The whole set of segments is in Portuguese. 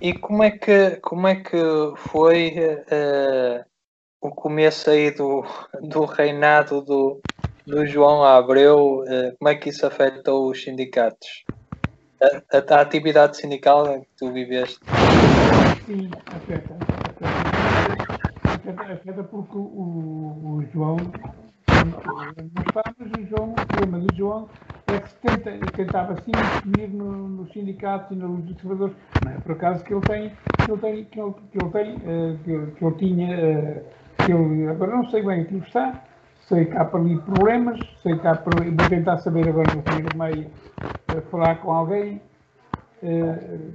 e como é que, como é que foi uh, o começo aí do, do reinado do, do João Abreu? Uh, como é que isso afetou os sindicatos? A, a, a atividade sindical em que tu viveste? Sim, afeta. Afeta, afeta porque o, o João não está, mas o João, o problema do João é que se tenta, tentava assim definir no, no sindicato e dos trabalhadores. Não é por acaso que ele tem, que ele tem, que ele, que ele tem, uh, que, ele, que ele tinha, uh, que ele, agora não sei bem aquilo que está, sei que há para ali problemas, sei que há para, vou tentar saber agora no primeiro meio, uh, falar com alguém,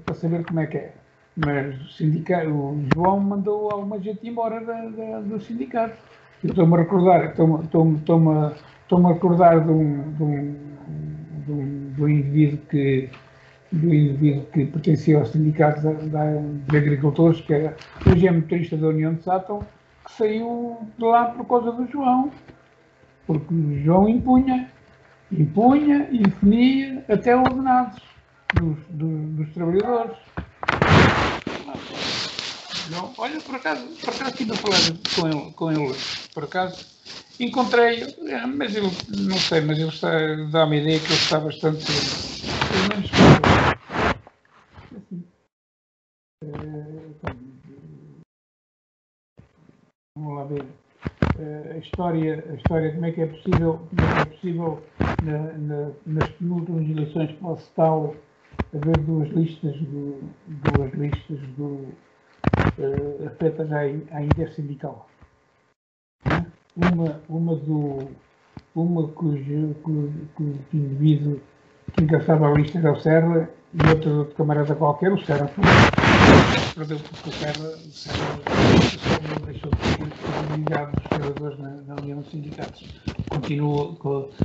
para saber como é que é. Mas o, sindicato, o João mandou alguma gente embora da, da, do sindicato. Estou-me a recordar, estou-me estou a recordar de um, de um, de um indivíduo que do indivíduo que pertencia ao sindicato de agricultores, que era hoje é motorista da União de Sátão, que saiu de lá por causa do João. Porque o João impunha, impunha, infinia até ordenados dos, dos, dos trabalhadores. Não, olha, por acaso, por acaso estive a falar com ele, com ele por acaso, encontrei, é, mas ele, não sei, mas ele está, dá-me a ideia que ele está bastante, pelo menos assim, é, vamos lá ver é, a história, a história como é que é possível, como é que é possível na, na, nas penúltimas eleições para o Stal haver duas listas do, duas listas do uh, afetas à, à intersindical. Uma, uma, do, uma cujo, cujo, cujo indivíduo que encaixava a lista era o Serra e outra de outro camarada qualquer, o Serra. Perdeu porque o Serra, o Serra, o Serra deixou de ser ligado dos trabalhadores na, na União dos Sindicatos. Continua, uh,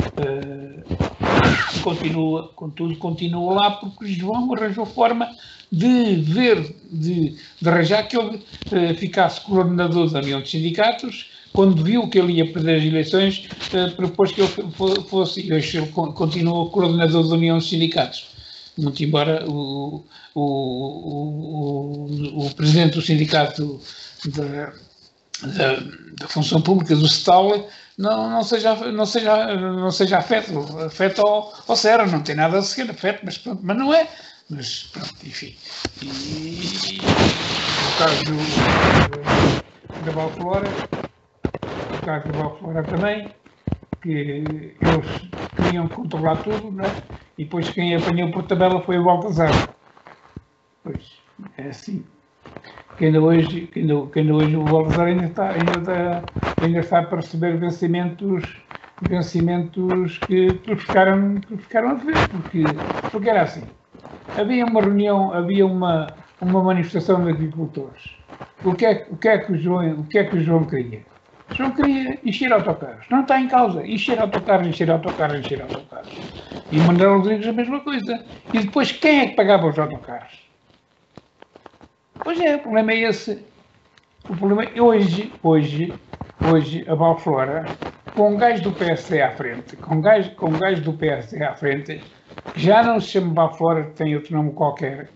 continua, contudo, continua lá porque João arranjou forma de ver, de, de arranjar que ele uh, ficasse coordenador da União dos Sindicatos, quando viu que ele ia perder as eleições, uh, propôs que ele fosse, e hoje ele continua coordenador da União dos Sindicatos. Muito embora o, o, o, o presidente do sindicato da, da, da função pública do STAL não, não, seja, não, seja, não seja afeto, afeto ao, ao não tem nada a ser afeto, mas pronto, mas não é. Mas pronto, enfim. E, e no caso do, da Valflora, caso da Valflora também, que eles queriam controlar tudo, né? e depois quem apanhou por tabela foi o Baltazar. Pois, é assim. Que ainda hoje, que ainda, que ainda hoje o Baltazar ainda está, ainda, está, ainda está para receber vencimentos vencimentos que, que, ficaram, que ficaram a ver, porque, porque era assim havia uma reunião, havia uma, uma manifestação de agricultores. O que, é, o, que é que o, João, o que é que o João queria? O João queria encher autocarros. Não está em causa. Encher autocarros, encher autocarros, encher autocarros. E Manuel Rodrigues a mesma coisa. E depois, quem é que pagava os autocarros? Pois é, o problema é esse. O problema é hoje, hoje, hoje, a Valflora, com um gajo do PSD à frente, com um gajo, com um gajo do PSD à frente, já não se chama fora, tem outro nome qualquer,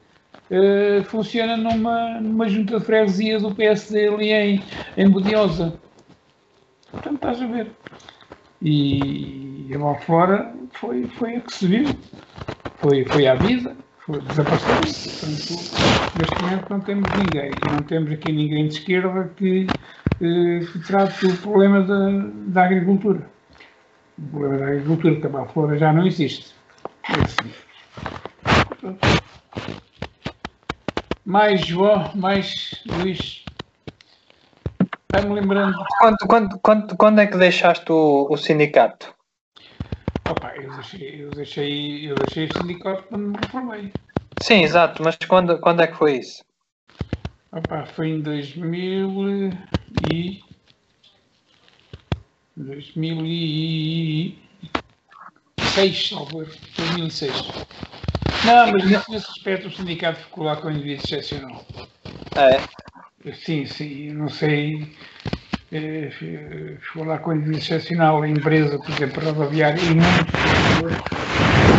uh, funciona numa, numa junta de freguesia do PSD ali em, em Budiosa. Portanto, estás a ver. E lá fora foi, foi a que se viu. Foi, foi à vida, foi, desapareceu. Portanto, neste momento não temos ninguém. Não temos aqui ninguém de esquerda que uh, trate o problema da, da agricultura. O problema da agricultura, que a fora já não existe. Mais João, mais Luís. Vai-me lembrando. Quando, quando, quando, quando é que deixaste o, o sindicato? Opa, eu deixei, eu deixei, eu deixei o sindicato quando me reformei. Sim, exato, mas quando, quando é que foi isso? Opa, foi em 2000 e. 2000 e. 2006, salvo 2006. Não, mas nesse aspecto o sindicato ficou lá com um indivíduo excepcional. É? Sim, sim, não sei. É, com um indivíduo excepcional, a empresa, por exemplo, rodoviária, e muitos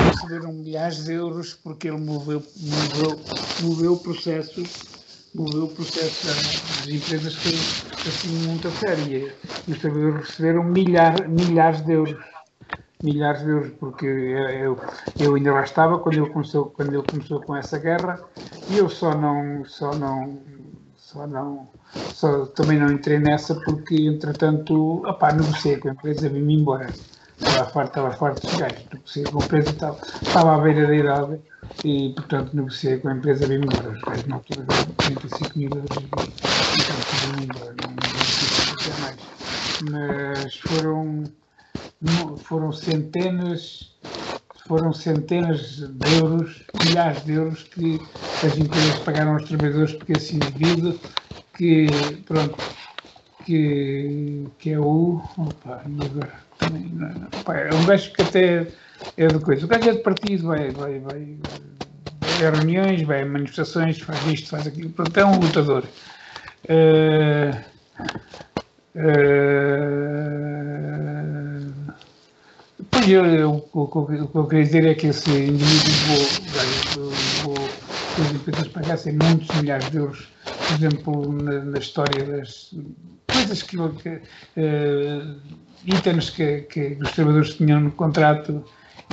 receberam milhares de euros porque ele moveu, moveu, moveu processos moveu o processo das empresas que assim muito a sério. E os trabalhadores receberam milhar, milhares de euros. Milhares de euros, porque eu, eu ainda lá estava quando ele, começou, quando ele começou com essa guerra e eu só não, só não, só não, só também não entrei nessa porque entretanto, opá, negociei com a empresa vim-me embora. Estava farto, estava farto dos gajos, negociei com a empresa e tal. Estava à beira da idade e, portanto, negociei com a empresa bem embora. Os gajos na altura deram 35 mil euros e então vim embora. Não negociei mais. Mas foram, foram centenas foram centenas de euros, milhares de euros que as empresas pagaram aos trabalhadores porque esse indivíduo que, pronto, que, que é o, opa, agora, também, opa, é um gajo que até é de coisa. O gajo é de partido, vai, vai, vai, vai a reuniões, vai a manifestações, faz isto, faz aquilo. Pronto, é um lutador. Uh, uh, pois eu, eu, o, o, que eu queria dizer é que esse indivíduo vou, vou, as empresas pagassem muitos milhares de euros, por exemplo, na, na história das coisas que, que uh, itens que, que os trabalhadores tinham no contrato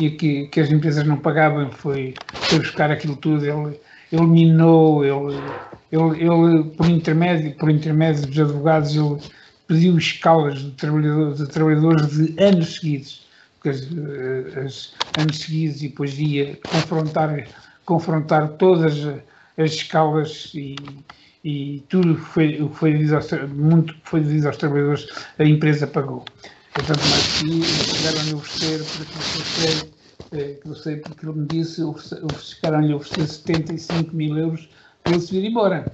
e que, que as empresas não pagavam, foi, foi buscar aquilo tudo, ele eliminou, ele, ele, ele por, intermédio, por intermédio dos advogados, ele pediu escalas de trabalhadores, de, trabalhadores de anos seguidos, porque as, eh, as, anos seguidos, e depois ia confrontar, confrontar todas as escalas e, e tudo foi, foi muito foi devido aos trabalhadores, a empresa pagou. Portanto, que chegaram-lhe a oferecer, por aquilo que eu sei, eh, que eu sei porque ele me disse, chegaram-lhe a oferecer 75 mil euros para ele se vir embora.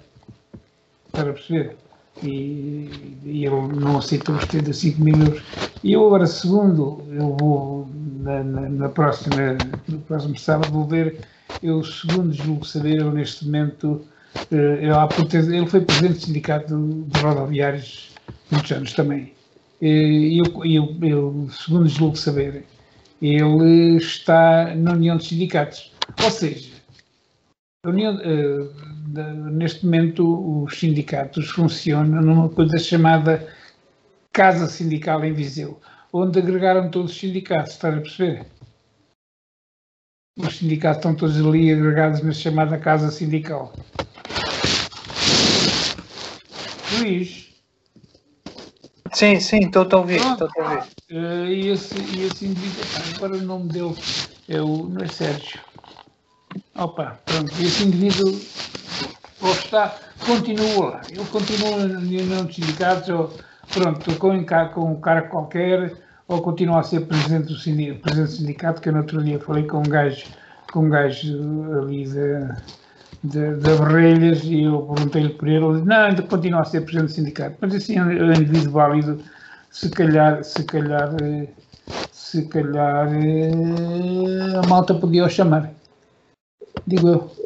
Para perceber. E, e ele não aceitou os 75 mil euros. E eu agora, segundo, eu vou, na, na, na próxima, no próximo sábado, vou ver, eu segundo julgo saber, eu neste momento, eh, ele, ele foi presidente do sindicato de rodoviários muitos anos também e eu, eu, eu, segundo julgo saber, ele está na União dos Sindicatos. Ou seja, União, uh, neste momento os sindicatos funcionam numa coisa chamada Casa Sindical em Viseu, onde agregaram todos os sindicatos, estás a perceber? Os sindicatos estão todos ali agregados na chamada Casa Sindical. Luís, Sim, sim, estou a ouvir, estou a ouvir. Uh, e, esse, e esse indivíduo, agora o nome dele é o, não é Sérgio. Opa, pronto, esse indivíduo ou está, continua lá, ele continua na União dos Sindicatos, ou pronto, com, com um cara qualquer, ou continua a ser presidente do, sindicato, presidente do sindicato, que eu no outro dia falei com um gajo, com um gajo ali da de, e eu perguntei-lhe por ele, ele disse, não, ainda continua a ser presidente do sindicato. Mas assim, é um indivíduo válido, se calhar, se calhar, se calhar eh, a malta podia o chamar. Digo eu.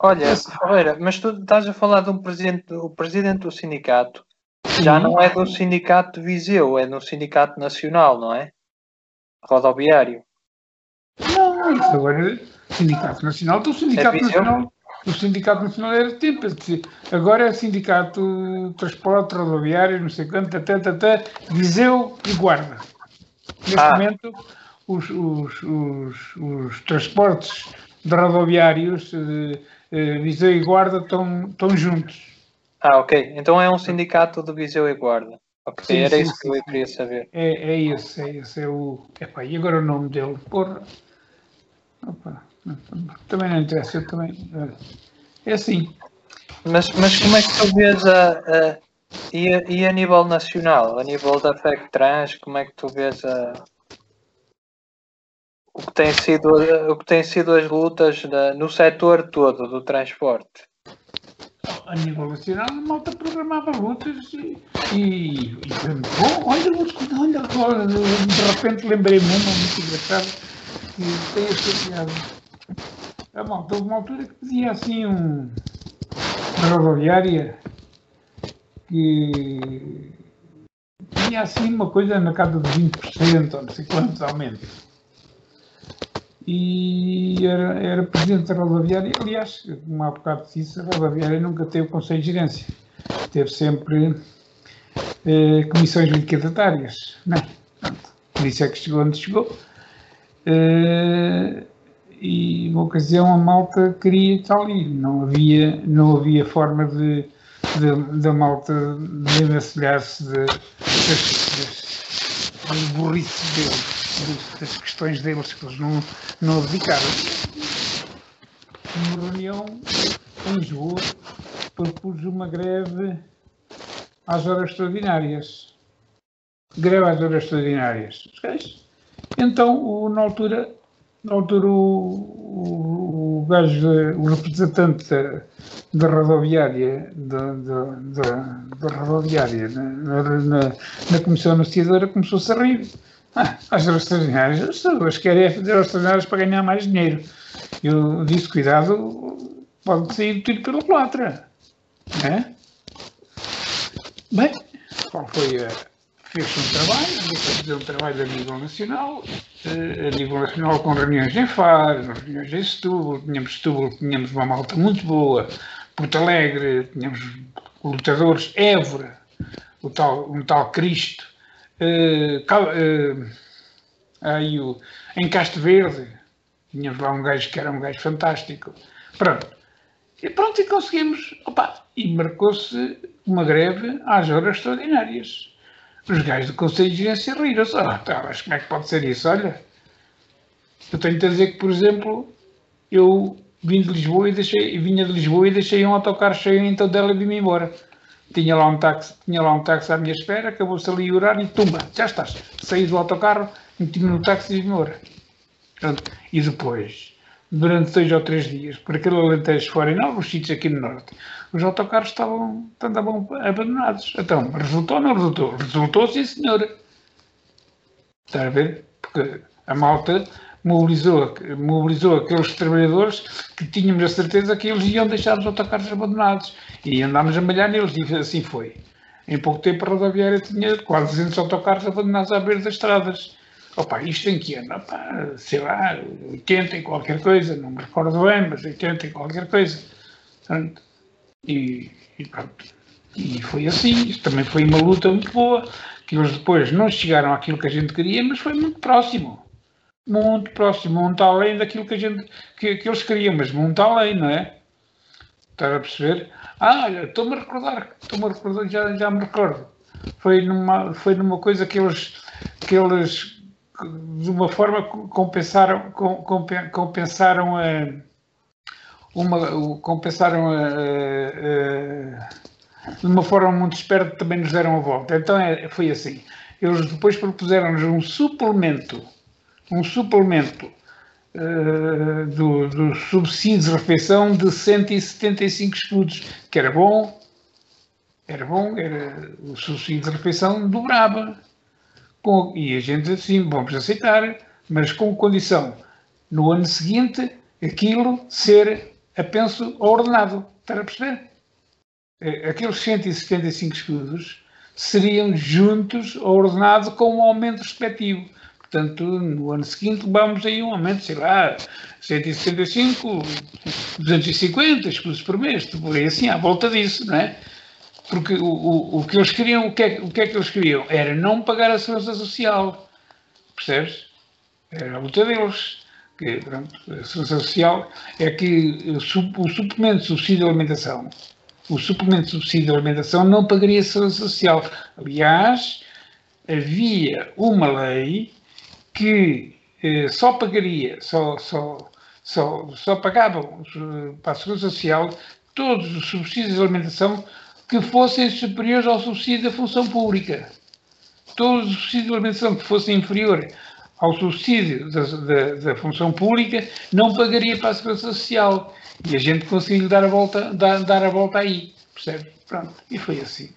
Olha, Ferreira, mas tu estás a falar de um presidente, o presidente do sindicato, já não é do sindicato de Viseu, é do sindicato nacional, não é? Rodoviário. Não, isso agora Sindicato Nacional, então o Sindicato é Nacional. O Sindicato Nacional era tempo, agora é Sindicato Transporte Rodoviário, não sei quanto, até, até, Viseu e Guarda. Neste ah. momento, os, os, os, os, transportes de rodoviários, eh, eh, Viseu e Guarda, estão, estão juntos. Ah, ok. Então é um sindicato de Viseu e Guarda. Ok, sim, era sim, isso que eu queria saber. É, é esse, é esse, é o. Epá, e agora o nome dele? Porra. Opa. Também não interessa, também. É assim. Mas, mas como é que tu vês a, a e, a, e a nível nacional, a nível da FEC Trans, como é que tu vês a, o que tem sido, o que tem sido as lutas no setor todo do transporte? A nível nacional, a malta programava lutas e, e, e bom, olha, olha, olha, de repente lembrei-me uma muito engraçada que tem esta piada. A malta, houve uma altura que pedia assim um, uma rodoviária que tinha assim uma coisa na casa de 20% ou não sei quantos aumentos. E era, era presidente da rodoviária. Aliás, como há bocado disse, a rodoviária nunca teve conselho de gerência, teve sempre eh, comissões liquidatárias. Não, é? por isso é que chegou onde chegou. Eh, e uma ocasião a malta queria estar ali, não havia, não havia forma de, de, de a malta desenvencilhar-se de, das, das burrice deles, das questões deles que eles não, não abdicaram. Uma reunião em Lisboa propus uma greve às horas extraordinárias. Greve às horas extraordinárias. Então, o, na altura, na altura o, o, o gajo, o representante da, da rodoviária, da, da, da, da rodoviária na, na, na, Comissão Anunciadora começou-se a rir. As horas extraordinárias, as pessoas querem fazer horas extraordinárias para ganhar mais dinheiro. Eu disse, cuidado, pode sair tudo pela culatra. É? Bem, qual foi a. Fez um trabalho, fazer um trabalho a nível nacional, eh, a nível nacional com reuniões em Faro, reuniões em Setúbal, tínhamos Setúbal, tínhamos uma malta muito boa, Porto Alegre, tínhamos lutadores, Évora, o tal, um tal Cristo, aí o, em Castro Verde, tínhamos lá um gajo que era um gajo fantástico. Pronto. E pronto, e conseguimos. Opa, e marcou-se uma greve às horas extraordinárias. Os gajos do Conselho de Gerência riram-se. Ah, tá, mas como é que pode ser isso? Olha, eu tenho de dizer que, por exemplo, eu vim de Lisboa e deixei, vinha de Lisboa e deixei um autocarro cheio, então dela e vim-me embora. Tinha lá um táxi, tinha lá um táxi à minha espera, acabou-se ali o horário e tumba, já estás. Saí do autocarro, meti-me no táxi e vim. Pronto. E depois, durante dois ou três dias, por aquele Alentejo fora, em alguns sítios aqui no Norte, os autocarros estavam, andavam abandonados. Então, resultou ou não resultou? Resultou, sim, senhora. Está a ver? Porque a malta mobilizou, mobilizou aqueles trabalhadores que tínhamos a certeza que eles iam deixar os autocarros abandonados. E andámos a malhar neles, e assim foi. Em pouco tempo a rodoviária tinha quase 200 autocarros abandonados à beira das estradas. Opa, isto em que ano? Opa, sei lá, 80 e qualquer coisa, não me recordo bem, mas 80 e qualquer coisa. E, e pronto. E foi assim, isto também foi uma luta muito boa, que eles depois não chegaram àquilo que a gente queria, mas foi muito próximo. Muito próximo, muito além daquilo que a gente que, que eles queriam, mas muito além, não é? Estás a perceber? Ah, estou-me a recordar, estou-me a recordar, já, já me recordo. Foi numa, foi numa coisa que eles, que eles de uma forma compensaram, compensaram a uma, compensaram a, a, a, de uma forma muito esperta também nos deram a volta. Então é, foi assim. Eles depois propuseram-nos um suplemento, um suplemento uh, do, do subsídio de refeição de 175 escudos, que era bom, era bom, era, o subsídio de refeição dobrava. Com, e a gente assim, vamos aceitar, mas com condição, no ano seguinte, aquilo ser a penso ordenado. Está a perceber? É, aqueles 175 escudos seriam juntos ordenado com um aumento respectivo. Portanto, no ano seguinte vamos aí um aumento, sei lá, 175, 250 escudos por mês, por aí assim, à volta disso, não é? Porque o, o, o que eles queriam, o que, é, o que é que eles queriam? Era não pagar a segurança social. Percebes? Era a luta deles que pronto, a segurança social é que o suplemento de subsídio de alimentação, o suplemento de subsídio de alimentação não pagaria a segurança social. Aliás, havia uma lei que eh, só pagaria, só, só, só, só pagavam para a segurança social todos os subsídios de alimentação que fossem superiores ao subsídio da função pública. Todos os subsídios de alimentação que fossem inferiores ao subsídio da, da, da, função pública, não pagaria para a segurança social. E a gente conseguiu dar a volta, dar, dar a volta aí, percebe? Pronto, e foi assim.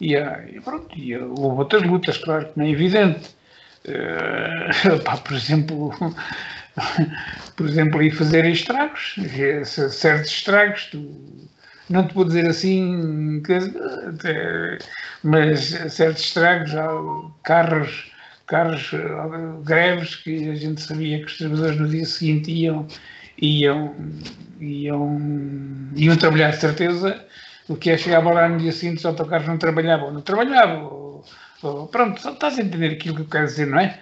E, ah, e pronto, e houve outras lutas, claro, que não é evidente. Uh, pá, por exemplo, por exemplo, ir fazer estragos, eh, certos estragos, tu, não te vou dizer assim, mas certos estragos, carros, carros, eh, greves que a gente sabia que os trabalhadores no dia seguinte iam, iam, iam, iam trabalhar de certeza, o que é chegava lá no dia seguinte os autocarros não trabalhavam, não trabalhavam, Pronto, estás a entender aquilo que eu quero dizer, não é?